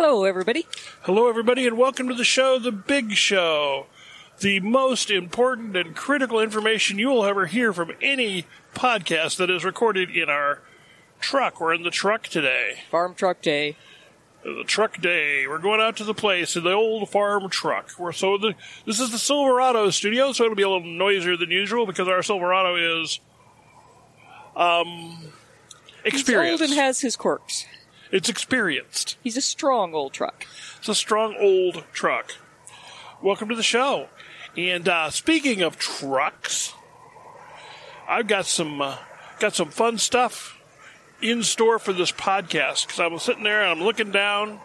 Hello, everybody. Hello, everybody, and welcome to the show, The Big Show. The most important and critical information you will ever hear from any podcast that is recorded in our truck. We're in the truck today. Farm Truck Day. The truck day. We're going out to the place in the old farm truck. We're so the this is the Silverado studio, so it'll be a little noisier than usual because our Silverado is um He's experienced. old and has his quirks. It's experienced. He's a strong old truck. It's a strong old truck. Welcome to the show. And uh, speaking of trucks, I've got some uh, got some fun stuff in store for this podcast because I'm sitting there and I'm looking down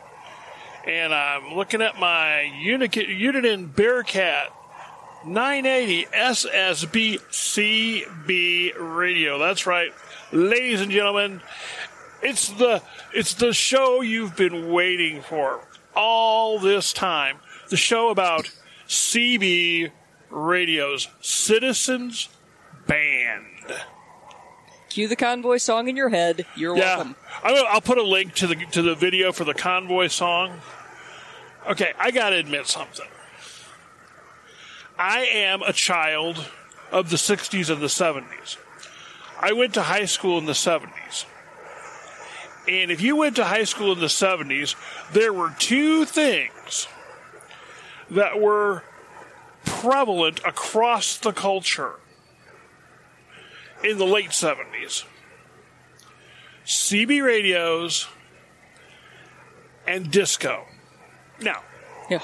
and I'm looking at my Uniden Bearcat 980 SSB CB radio. That's right, ladies and gentlemen. It's the it's the show you've been waiting for all this time. The show about CB radios, Citizens Band. Cue the convoy song in your head. You're Yeah, welcome. I'm, I'll put a link to the to the video for the convoy song. Okay, I got to admit something. I am a child of the 60s and the 70s. I went to high school in the 70s. And if you went to high school in the 70s, there were two things that were prevalent across the culture in the late 70s. CB radios, and disco. Now, Yeah.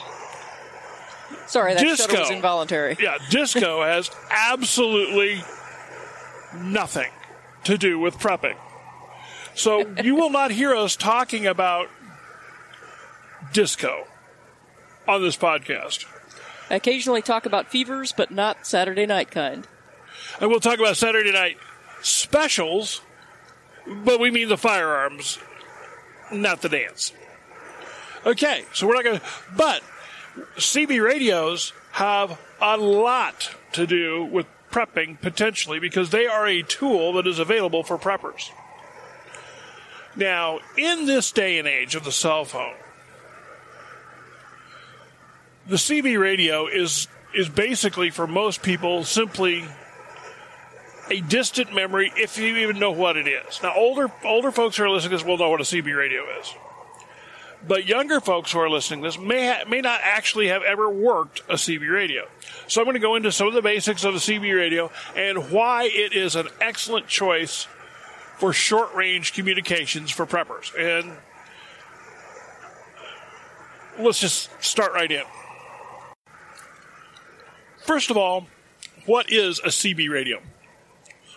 Sorry, that Disco. was involuntary. yeah, disco has absolutely nothing to do with prepping. So you will not hear us talking about disco on this podcast. I occasionally talk about fevers, but not Saturday night kind. And we'll talk about Saturday night specials, but we mean the firearms, not the dance. Okay, so we're not going to. But CB radios have a lot to do with prepping potentially because they are a tool that is available for preppers. Now, in this day and age of the cell phone, the CB radio is is basically for most people simply a distant memory if you even know what it is. Now, older older folks who are listening to this will know what a CB radio is, but younger folks who are listening to this may ha- may not actually have ever worked a CB radio. So I'm going to go into some of the basics of a CB radio and why it is an excellent choice for short range communications for preppers. And let's just start right in. First of all, what is a CB radio?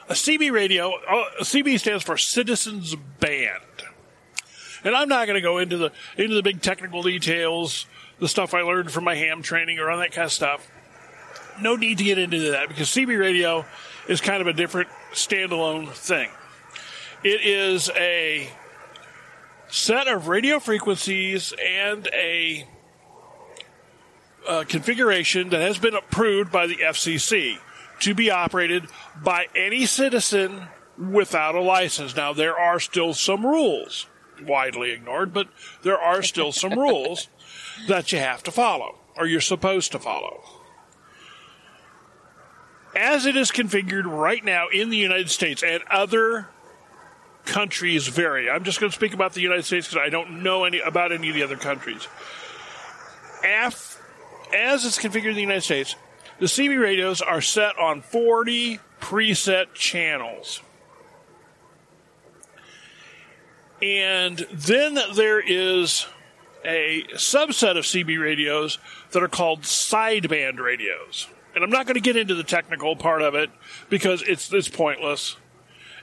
A CB radio, uh, a CB stands for Citizens Band. And I'm not going to go into the into the big technical details, the stuff I learned from my ham training or all that kind of stuff. No need to get into that because CB radio is kind of a different standalone thing. It is a set of radio frequencies and a uh, configuration that has been approved by the FCC to be operated by any citizen without a license. Now, there are still some rules, widely ignored, but there are still some rules that you have to follow, or you're supposed to follow. As it is configured right now in the United States and other countries vary. I'm just going to speak about the United States because I don't know any about any of the other countries. Af, as it's configured in the United States, the CB radios are set on 40 preset channels. And then there is a subset of CB radios that are called sideband radios. And I'm not going to get into the technical part of it because it's it's pointless.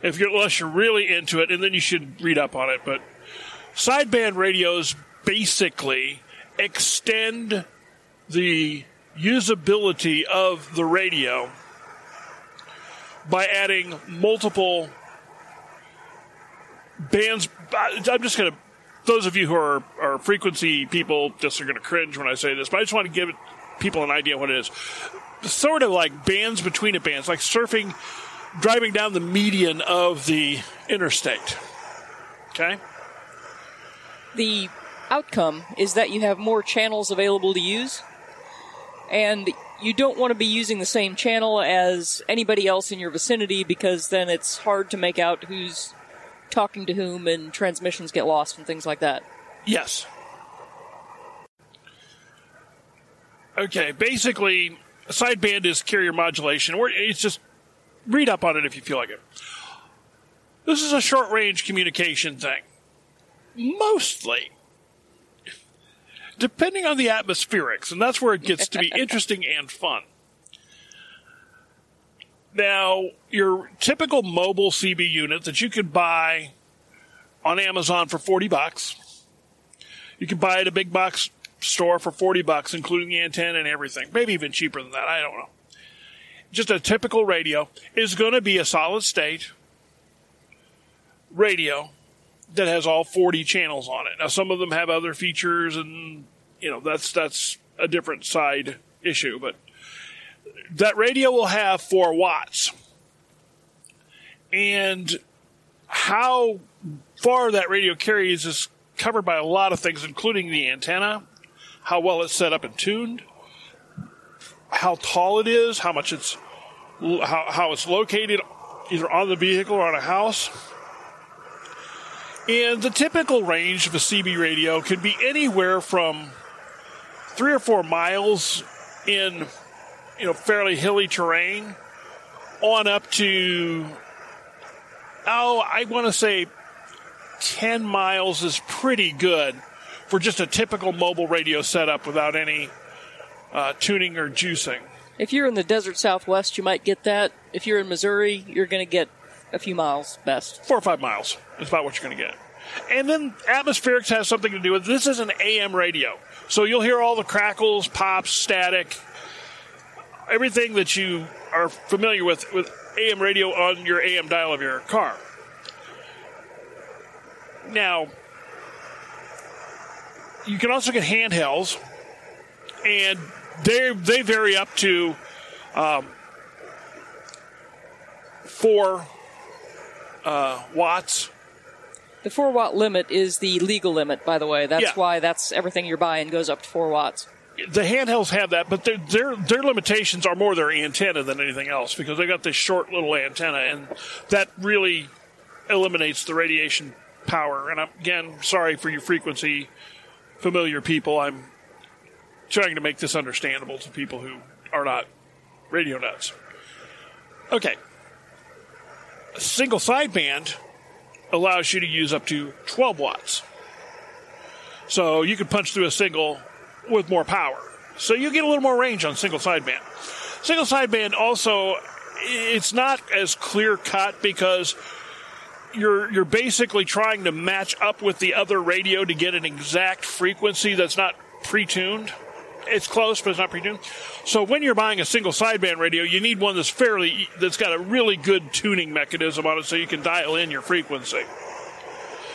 If you're unless you're really into it, and then you should read up on it. But sideband radios basically extend the usability of the radio by adding multiple bands. I'm just going to, those of you who are, are frequency people just are going to cringe when I say this, but I just want to give people an idea what it is. Sort of like bands between a bands, like surfing, driving down the median of the interstate. Okay? The outcome is that you have more channels available to use. And you don't want to be using the same channel as anybody else in your vicinity because then it's hard to make out who's talking to whom and transmissions get lost and things like that. Yes. Okay, basically, sideband is carrier modulation. It's just read up on it if you feel like it. This is a short range communication thing. Mostly. Depending on the atmospherics, and that's where it gets to be interesting and fun. Now, your typical mobile CB unit that you could buy on Amazon for 40 bucks. You can buy at a big box store for 40 bucks, including the antenna and everything. Maybe even cheaper than that. I don't know. Just a typical radio is going to be a solid state radio that has all 40 channels on it. Now, some of them have other features, and you know that's that's a different side issue. But that radio will have four watts, and how far that radio carries is covered by a lot of things, including the antenna, how well it's set up and tuned, how tall it is, how much it's how, how it's located either on the vehicle or on a house. And the typical range of a CB radio can be anywhere from three or four miles in you know fairly hilly terrain on up to oh I want to say 10 miles is pretty good for just a typical mobile radio setup without any uh, tuning or juicing. If you're in the desert southwest, you might get that. If you're in Missouri, you're going to get a few miles best. Four or five miles is about what you're going to get. And then atmospherics has something to do with this is an AM radio. So you'll hear all the crackles, pops, static, everything that you are familiar with with AM radio on your AM dial of your car. Now, you can also get handhelds, and they they vary up to um, four uh, watts. The four watt limit is the legal limit, by the way. That's Yeah. why that's everything you're buying goes up to four watts. The handhelds have that, but their their their limitations are more their antenna than anything else because they've got this short little antenna, and that really eliminates the radiation power. And I'm, again, sorry for your frequency familiar people. I'm trying to make this understandable to people who are not radio nuts. Okay. A single sideband allows you to use up to 12 watts. So you can punch through a single with more power. So you get a little more range on single sideband. Single sideband also, it's not as clear cut because you're you're basically trying to match up with the other radio to get an exact frequency that's not pre-tuned. It's close, but it's not pre-tuned. So when you're buying a single sideband radio, you need one that's fairly that's got a really good tuning mechanism on it, so you can dial in your frequency.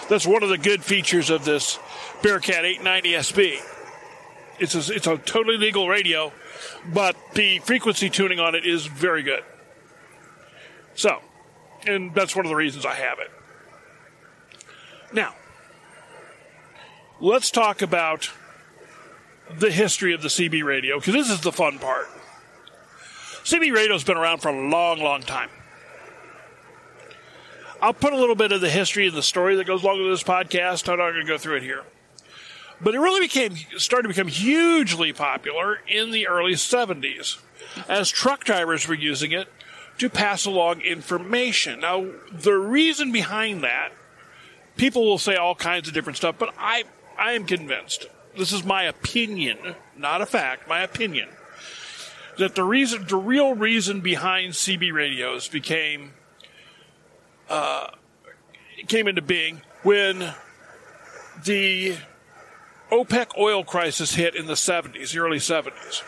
That's one of the good features of this Bearcat 890 SB. It's a, it's a totally legal radio, but the frequency tuning on it is very good. So, and that's one of the reasons I have it. Now, let's talk about the history of the CB radio, because this is the fun part. CB radio's been around for a long, long time. I'll put a little bit of the history and the story that goes along with this podcast. I'm not going to go through it here. But it really became started to become hugely popular in the early 70s as truck drivers were using it to pass along information. Now, the reason behind that, people will say all kinds of different stuff, but I I am convinced. This is my opinion, not a fact, my opinion. That the reason the real reason behind CB radios became uh, came into being when the OPEC oil crisis hit in the 70s, the early 70s,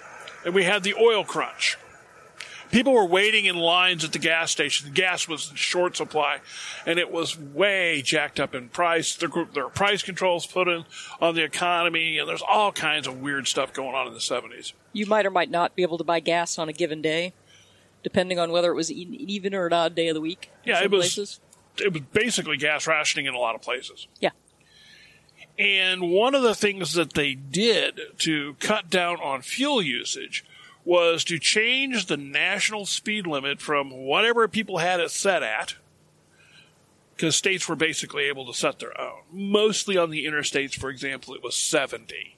and we had the oil crunch. People were waiting in lines at the gas station. The gas was in short supply, and it was way jacked up in price. There, there were price controls put in on the economy, and there's all kinds of weird stuff going on in the 70s. You might or might not be able to buy gas on a given day, depending on whether it was an even or an odd day of the week. Yeah, it was. Places. It was basically gas rationing in a lot of places. Yeah. And one of the things that they did to cut down on fuel usage was to change the national speed limit from whatever people had it set at, because states were basically able to set their own. Mostly on the interstates, for example, it was 70.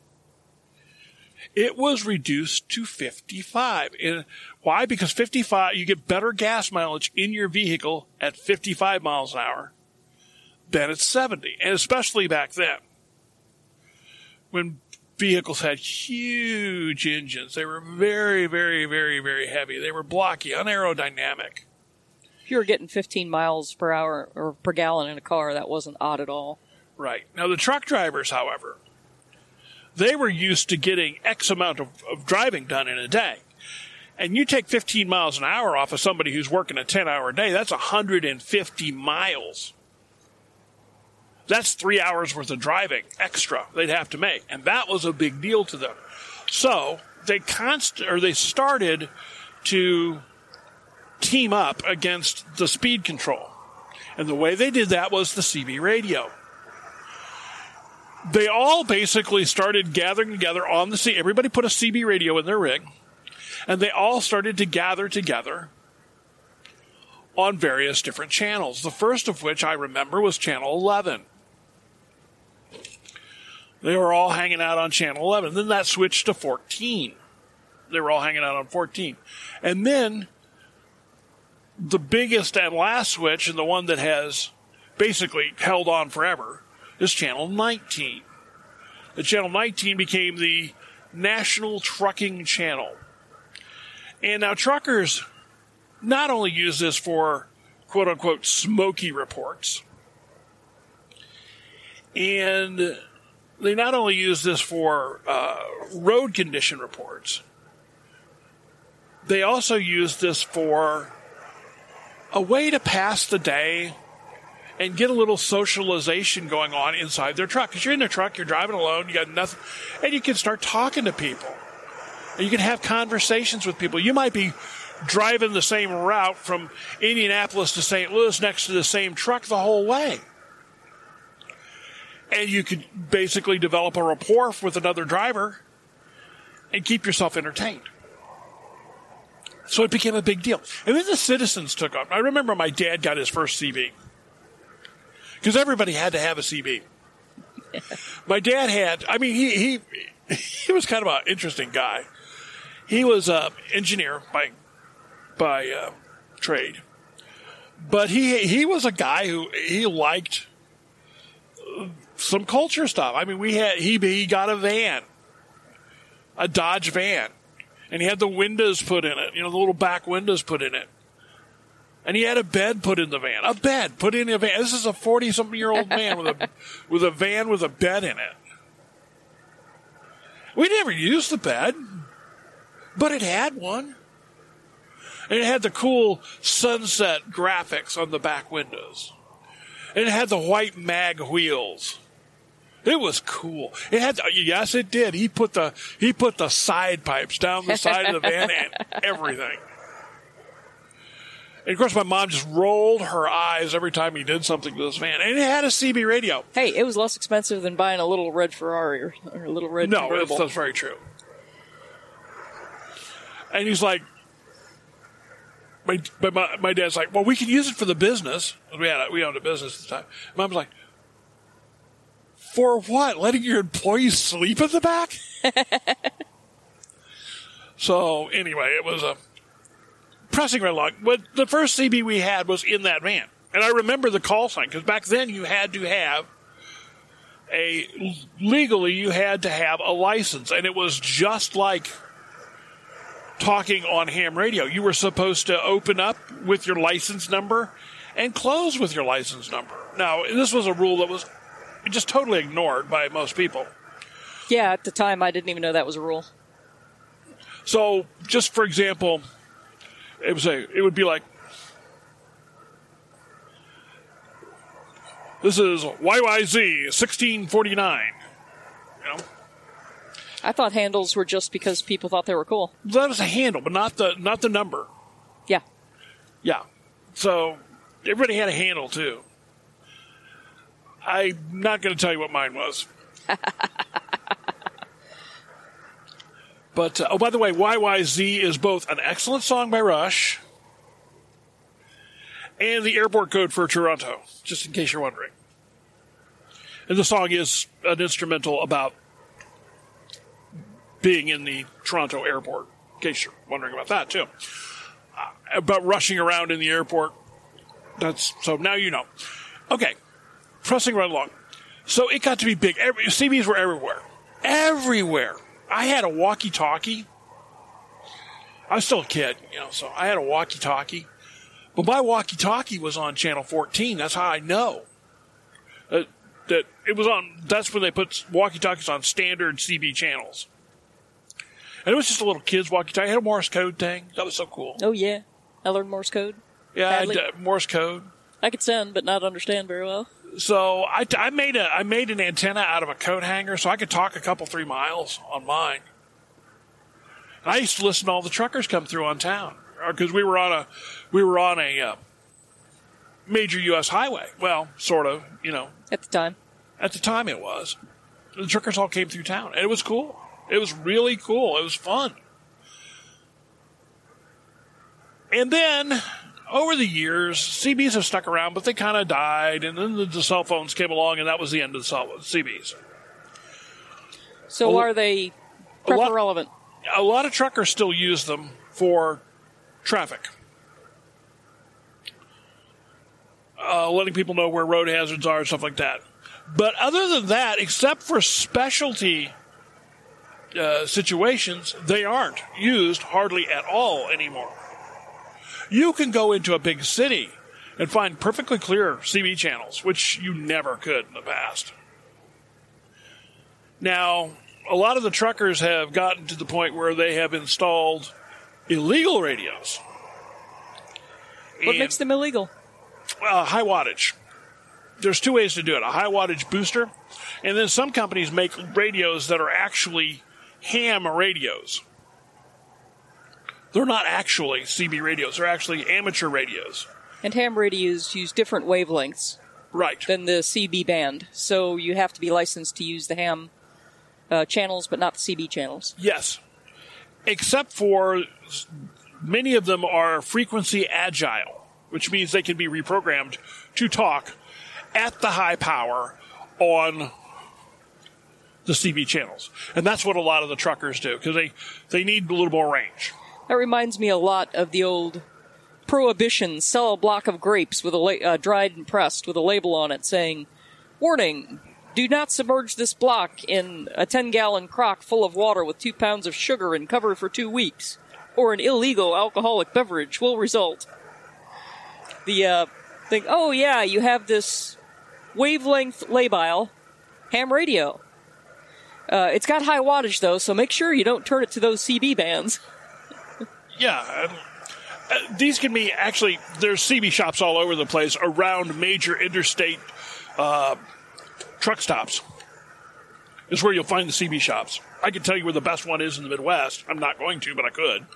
It was reduced to 55. And why? Because 55, you get better gas mileage in your vehicle at 55 miles an hour than at 70. And especially back then, when vehicles had huge engines. They were very, very, very, very heavy. They were blocky, unaerodynamic. If you were getting 15 miles per hour or per gallon in a car, that wasn't odd at all. Right. Now, the truck drivers, however, they were used to getting X amount of, of driving done in a day. And you take 15 miles an hour off of somebody who's working a 10 hour day, that's 150 miles. That's three hours worth of driving extra they'd have to make, and that was a big deal to them. So they const or they started to team up against the speed control, and the way they did that was the CB radio. They all basically started gathering together on the sea. Everybody put a CB radio in their rig, and they all started to gather together on various different channels. The first of which I remember was channel 11. They were all hanging out on channel 11. Then that switched to 14. They were all hanging out on 14. And then the biggest and last switch, and the one that has basically held on forever, is channel 19. The channel 19 became the national trucking channel. And now truckers not only use this for quote unquote smoky reports, and they not only use this for uh, road condition reports, they also use this for a way to pass the day and get a little socialization going on inside their truck. Because you're in the truck, you're driving alone, you got nothing, and you can start talking to people. And you can have conversations with people. You might be driving the same route from Indianapolis to St. Louis next to the same truck the whole way and you could basically develop a rapport with another driver and keep yourself entertained. So it became a big deal. And then the citizens took up. I remember my dad got his first CB because everybody had to have a CB. my dad had, I mean, he, he, he was kind of an interesting guy. He was an engineer by, by uh, trade, but he, he was a guy who he liked some culture stuff. I mean, we had he he got a van, a Dodge van, and he had the windows put in it. You know, the little back windows put in it. And he had a bed put in the van. A bed put in a van. This is a forty-something-year-old man with a with a van with a bed in it. We never used the bed, but it had one. And it had the cool sunset graphics on the back windows. And it had the white mag wheels. It was cool. It had, yes, it did. He put the he put the side pipes down the side of the van and everything. And of course, my mom just rolled her eyes every time he did something to this van. And it had a CB radio. Hey, it was less expensive than buying a little red Ferrari or, or a little red. No, that's, that's very true. And he's like, my, my, my dad's like, well, we can use it for the business. We had a, we owned a business at the time. Mom's like, for what? Letting your employees sleep in the back? so anyway, it was a pressing red along. But the first CB we had was in that van, and I remember the call sign because back then you had to have a legally you had to have a license, and it was just like talking on ham radio. You were supposed to open up with your license number and close with your license number. Now, this was a rule that was just totally ignored by most people. Yeah, at the time, I didn't even know that was a rule. So, just for example, it was a it would be like this is YYZ 1649. You know? I thought handles were just because people thought they were cool. That was a handle, but not the not the number. Yeah. Yeah. So everybody had a handle too. I'm not going to tell you what mine was. but uh, oh, by the way, YYZ is both an excellent song by Rush and the airport code for Toronto. Just in case you're wondering, and the song is an instrumental about being in the Toronto airport. In case you're wondering about that too, uh, about rushing around in the airport. That's so now you know. Okay, pressing right along. So it got to be big. Every, CBs were everywhere. Everywhere. I had a walkie talkie. I was still a kid, you know, so I had a walkie talkie. But my walkie talkie was on channel 14. That's how I know. Uh, that it was on, that's when they put walkie talkies on standard CB channels. And it was just a little kid's walkie talkie. I had a Morse code thing. That was so cool. Oh yeah, I learned Morse code. Yeah, I had, uh, Morse code. I could send, but not understand very well. So I, I made a I made an antenna out of a coat hanger so I could talk a couple three miles on mine. And I used to listen to all the truckers come through on town because we were on a we were on a uh, major U.S. highway. Well, sort of, you know. At the time, At the time, it was. The truckers all came through town, and it was cool. It was really cool. It was fun. And then over the years, CBs have stuck around, but they kind of died, and then the, the cell phones came along, and that was the end of the cell, CBs. so A- are they a lot- relevant? A lot of truckers still use them for traffic. Uh, letting people know where road hazards are and stuff like that. But other than that, except for specialty uh, situations, they aren't used hardly at all anymore. You can go into a big city and find perfectly clear CB channels, which you never could in the past. Now, a lot of the truckers have gotten to the point where they have installed illegal radios. What And, makes them illegal? uh, high wattage? There's two ways to do it: a high wattage booster, and then some companies make radios that are actually ham radios. They're not actually CB radios; they're actually amateur radios. And ham radios use different wavelengths Right. than the CB band, so you have to be licensed to use the ham uh, channels, but not the CB channels. Yes. Except for many of them are frequency agile, which means they can be reprogrammed to talk at the high power on the CB channels. And that's what a lot of the truckers do because they, they need a little more range. That reminds me a lot of the old prohibition: sell a block of grapes with a la- uh, dried and pressed with a label on it saying, "Warning: Do not submerge this block in a ten-gallon crock full of water with two pounds of sugar and cover for two weeks, or an illegal alcoholic beverage will result." The uh, thing. Oh yeah, you have this wavelength labile ham radio. Uh, it's got high wattage though, so make sure you don't turn it to those CB bands. Yeah. uh, uh, these can be actually, there's CB shops all over the place around major interstate uh, truck stops. Is where you'll find the CB shops. I can tell you where the best one is in the Midwest. I'm not going to, but I could.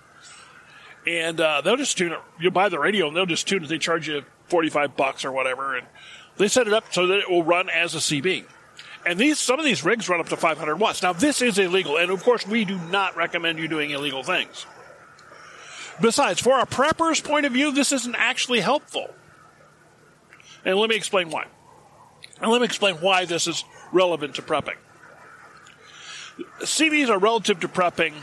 And uh, they'll just tune it. You'll buy the radio and they'll just tune it. They charge you 45 bucks or whatever. And they set it up so that it will run as a CB. And these some of these rigs run up to 500 watts. Now, this is illegal. And of course, we do not recommend you doing illegal things. Besides, for a prepper's point of view, this isn't actually helpful. And let me explain why. And let me explain why this is relevant to prepping. CBs are relative to prepping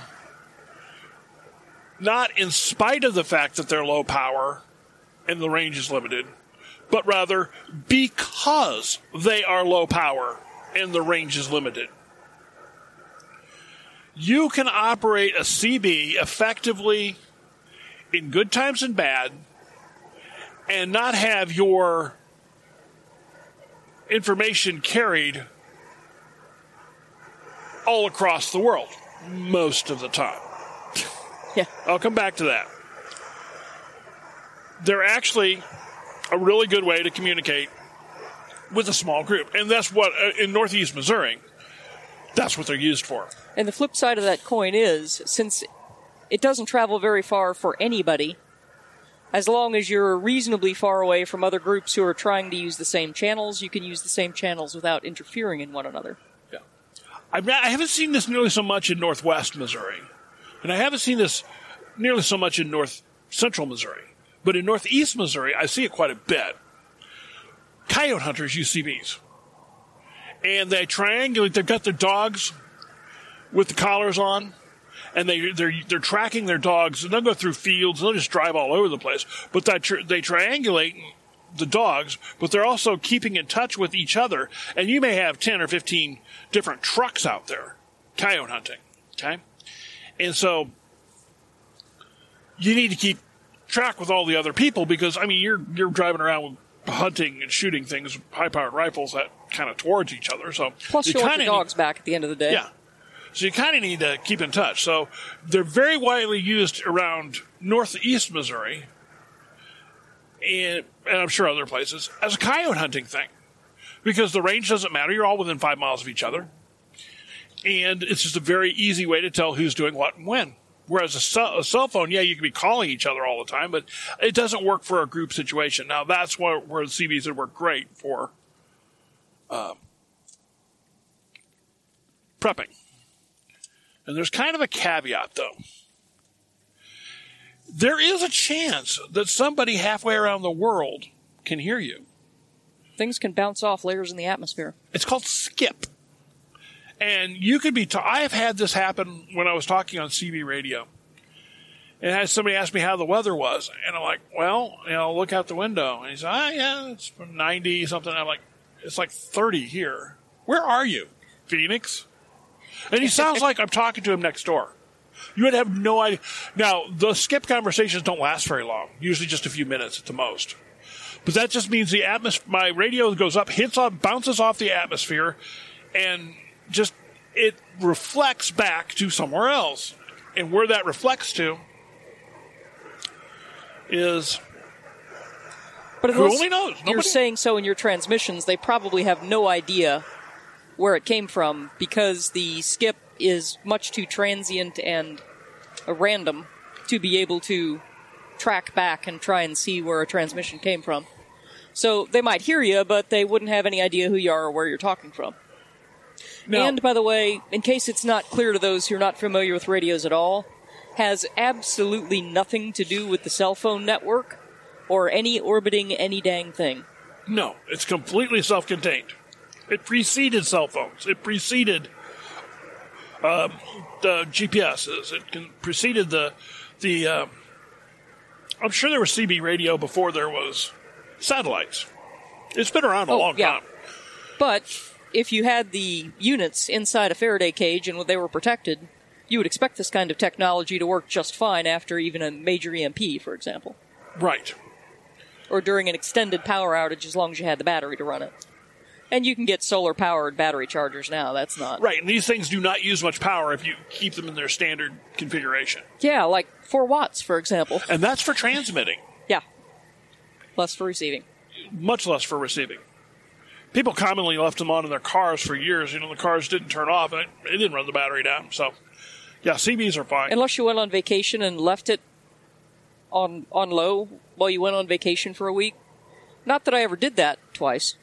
not in spite of the fact that they're low power and the range is limited, but rather because they are low power and the range is limited. You can operate a CB effectively in good times and bad and not have your information carried all across the world most of the time. Yeah. I'll come back to that. They're actually a really good way to communicate with a small group. And that's what, uh, in Northeast Missouri, that's what they're used for. And the flip side of that coin is, since it doesn't travel very far for anybody, as long as you're reasonably far away from other groups who are trying to use the same channels, you can use the same channels without interfering in one another. Yeah. I've not, I haven't seen this nearly so much in northwest Missouri, and I haven't seen this nearly so much in north central Missouri. But in northeast Missouri, I see it quite a bit. Coyote hunters use CBs, and they triangulate. They've got their dogs with the collars on, and they they're they're tracking their dogs. And they'll go through fields. and They'll just drive all over the place. But they tri- they triangulate the dogs, but they're also keeping in touch with each other. And you may have 10 or 15 different trucks out there coyote hunting. Okay. And so you need to keep track with all the other people because, I mean, you're, you're driving around with hunting and shooting things, high powered rifles that kind of towards each other. So Plus, you, want your dogs back at the end of the day. yeah. So you kind of need to keep in touch. So they're very widely used around northeast Missouri, and, and I'm sure other places, as a coyote hunting thing. Because the range doesn't matter. You're all within five miles of each other. And it's just a very easy way to tell who's doing what and when. Whereas a cell, a cell phone, yeah, you can be calling each other all the time, but it doesn't work for a group situation. Now, that's where, where the CBs would work great for uh, prepping. And there's kind of a caveat, though. There is a chance that somebody halfway around the world can hear you. Things can bounce off layers in the atmosphere. It's called skip. And you could be, ta- I have had this happen when I was talking on CB radio. And had somebody ask me how the weather was. And I'm like, well, you know, look out the window. And he said, ah, yeah, it's 90 something. I'm like, it's like 30 here. Where are you? Phoenix? And he sounds like I'm talking to him next door. You would have no idea. Now, the skip conversations don't last very long, usually just a few minutes at the most. But that just means the atmos- my radio goes up, hits on, bounces off the atmosphere, and just it reflects back to somewhere else. And where that reflects to is But Who only knows? You're saying so in your transmissions. They probably have no idea where it came from because the skip is much too transient and uh, random to be able to track back and try and see where a transmission came from. So they might hear you, but they wouldn't have any idea who you are or where you're talking from. now, And by the way, in case it's not clear to those who are not familiar with radios at all, has absolutely nothing to do with the cell phone network or any orbiting any dang thing. no, it's completely self-contained. It preceded cell phones. It preceded um, the GPSs. It preceded the the. Uh, I'm sure there was CB radio before there was satellites. It's been around a Oh, long yeah. time. But if you had the units inside a Faraday cage and they were protected, you would expect this kind of technology to work just fine after even a major EMP, for example, Right. or during an extended power outage as long as you had the battery to run it. And you can get solar powered battery chargers now. That's not. Right, and these things do not use much power if you keep them in their standard configuration. Yeah, like 4 watts, for example. And that's for transmitting, Yeah. Less for receiving. much less for receiving. People commonly left them on in their cars for years. You know, the cars didn't turn off and it, it didn't run the battery down. So, yeah, CBs are fine. Unless you went on vacation and left it on on low while you went on vacation for a week. Not that I ever did that twice.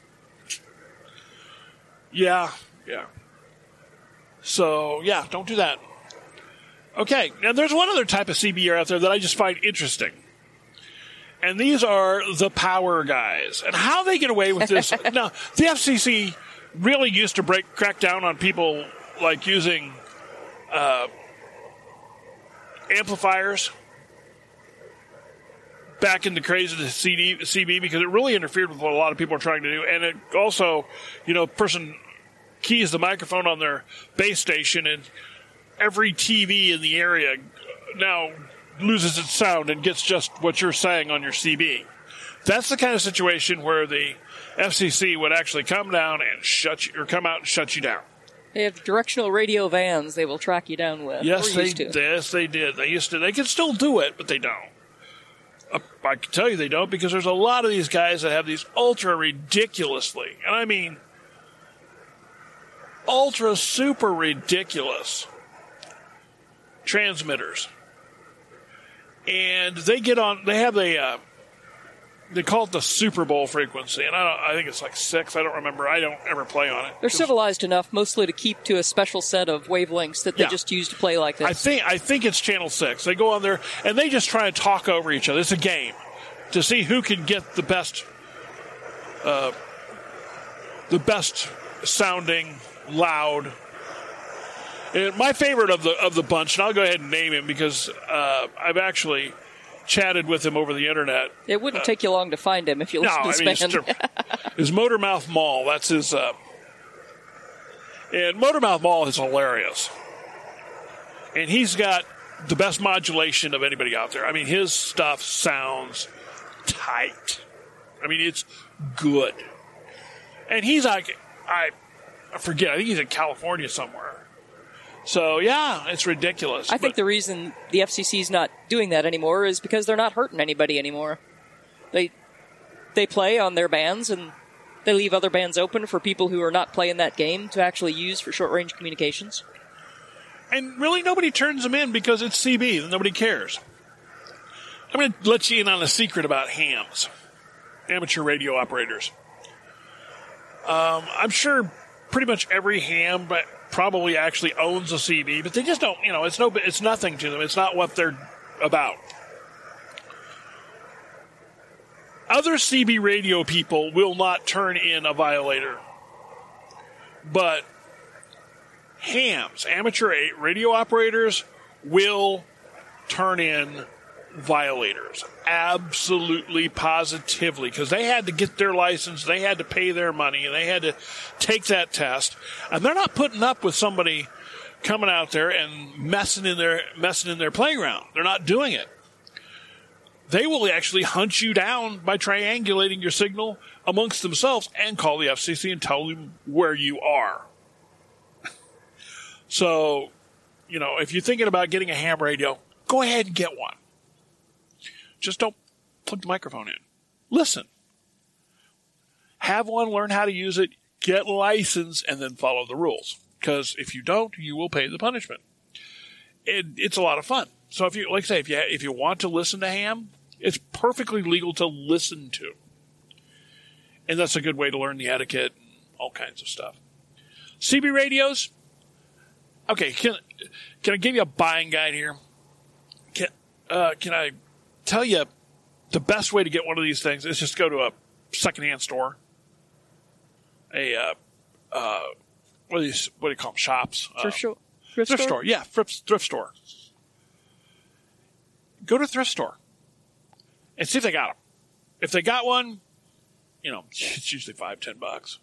Yeah, yeah. So, yeah, don't do that. Okay, now there's one other type of CBR out there that I just find interesting. And these are the power guys. And how they get away with this. now, the FCC really used to break crack down on people like using uh, amplifiers back in the craze of the CD, CB because it really interfered with what a lot of people are trying to do. And it also, you know, person keys the microphone on their base station and every TV in the area now loses its sound and gets just what you're saying on your CB. That's the kind of situation where the FCC would actually come down and shut you, or come out and shut you down. They have directional radio vans they will track you down with. Yes, they to. yes they did. They used to. They can still do it, but they don't. I can tell you they don't because there's a lot of these guys that have these ultra ridiculously, and I mean ultra super ridiculous transmitters, and they get on. They have a uh, they call it the Super Bowl frequency, and I, don't, I think it's like six. I don't remember. I don't ever play on it. They're civilized enough, mostly to keep to a special set of wavelengths that they Yeah. just use to play like this. I think I think it's channel six. They go on there and they just try and talk over each other. It's a game to see who can get the best, uh, the best sounding loud. And my favorite of the of the bunch, and I'll go ahead and name him because uh, I've actually chatted with him over the internet. it wouldn't take you long to find him if you No, listen to I his mean it's band. His Motormouth Mall. That's his. Uh, and Motormouth Mall is hilarious. And he's got the best modulation of anybody out there. I mean, his stuff sounds tight. I mean, it's good. And he's like, I, I forget. I think he's in California somewhere. So yeah, it's ridiculous. I think the reason the FCC is not doing that anymore is because they're not hurting anybody anymore. They they play on their bands and they leave other bands open for people who are not playing that game to actually use for short range communications. And really, nobody turns them in because it's CB and nobody cares. I'm going to let you in on a secret about hams, amateur radio operators. Um, I'm sure pretty much every ham but probably actually owns a CB, but they just don't. You know, it's no, it's nothing to them. It's not what they're about. Other CB radio people will not turn in a violator, but hams, amateur radio operators, will turn in violators. Absolutely, positively. Because they had to get their license, they had to pay their money, and they had to take that test. And they're not putting up with somebody coming out there and messing in their messing in their playground. They're not doing it. They will actually hunt you down by triangulating your signal amongst themselves and call the FCC and tell them where you are. So, you know, if you're thinking about getting a ham radio, go ahead and get one. Just don't plug the microphone in. Listen. Have one, learn how to use it, get licensed, and then follow the rules. Because if you don't, you will pay the punishment. It, it's a lot of fun. So if you, like I say, if you if you want to listen to ham, it's perfectly legal to listen to, and that's a good way to learn the etiquette and all kinds of stuff. CB radios, Okay, can can I give you a buying guide here? Can uh, can I tell you the best way to get one of these things is just go to a secondhand store, a uh, uh, what do you what do you call them shops? Uh, Thrift, thrift, thrift store. Yeah, thrift, thrift store. Go to a thrift store and see if they got them. If they got one, you know, it's usually five, ten bucks,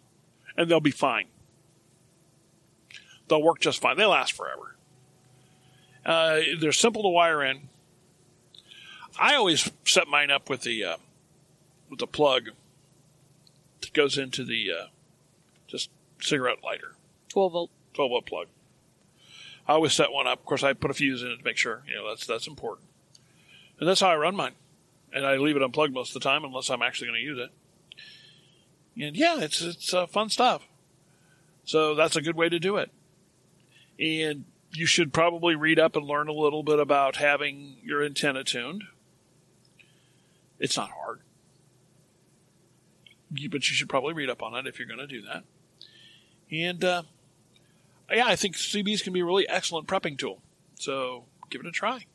and they'll be fine. They'll work just fine. They last forever. Uh, they're simple to wire in. I always set mine up with the uh, with the plug that goes into the uh, just cigarette lighter. 12 volt. 12 volt plug. I always set one up. Of course, I put a fuse in it to make sure. You know, that's that's important. And that's how I run mine. And I leave it unplugged most of the time unless I'm actually going to use it. And yeah, it's it's uh, fun stuff. So that's a good way to do it. And you should probably read up and learn a little bit about having your antenna tuned. It's not hard. But you should probably read up on it if you're going to do that. And uh, yeah, I think CBs can be a really excellent prepping tool. So give it a try.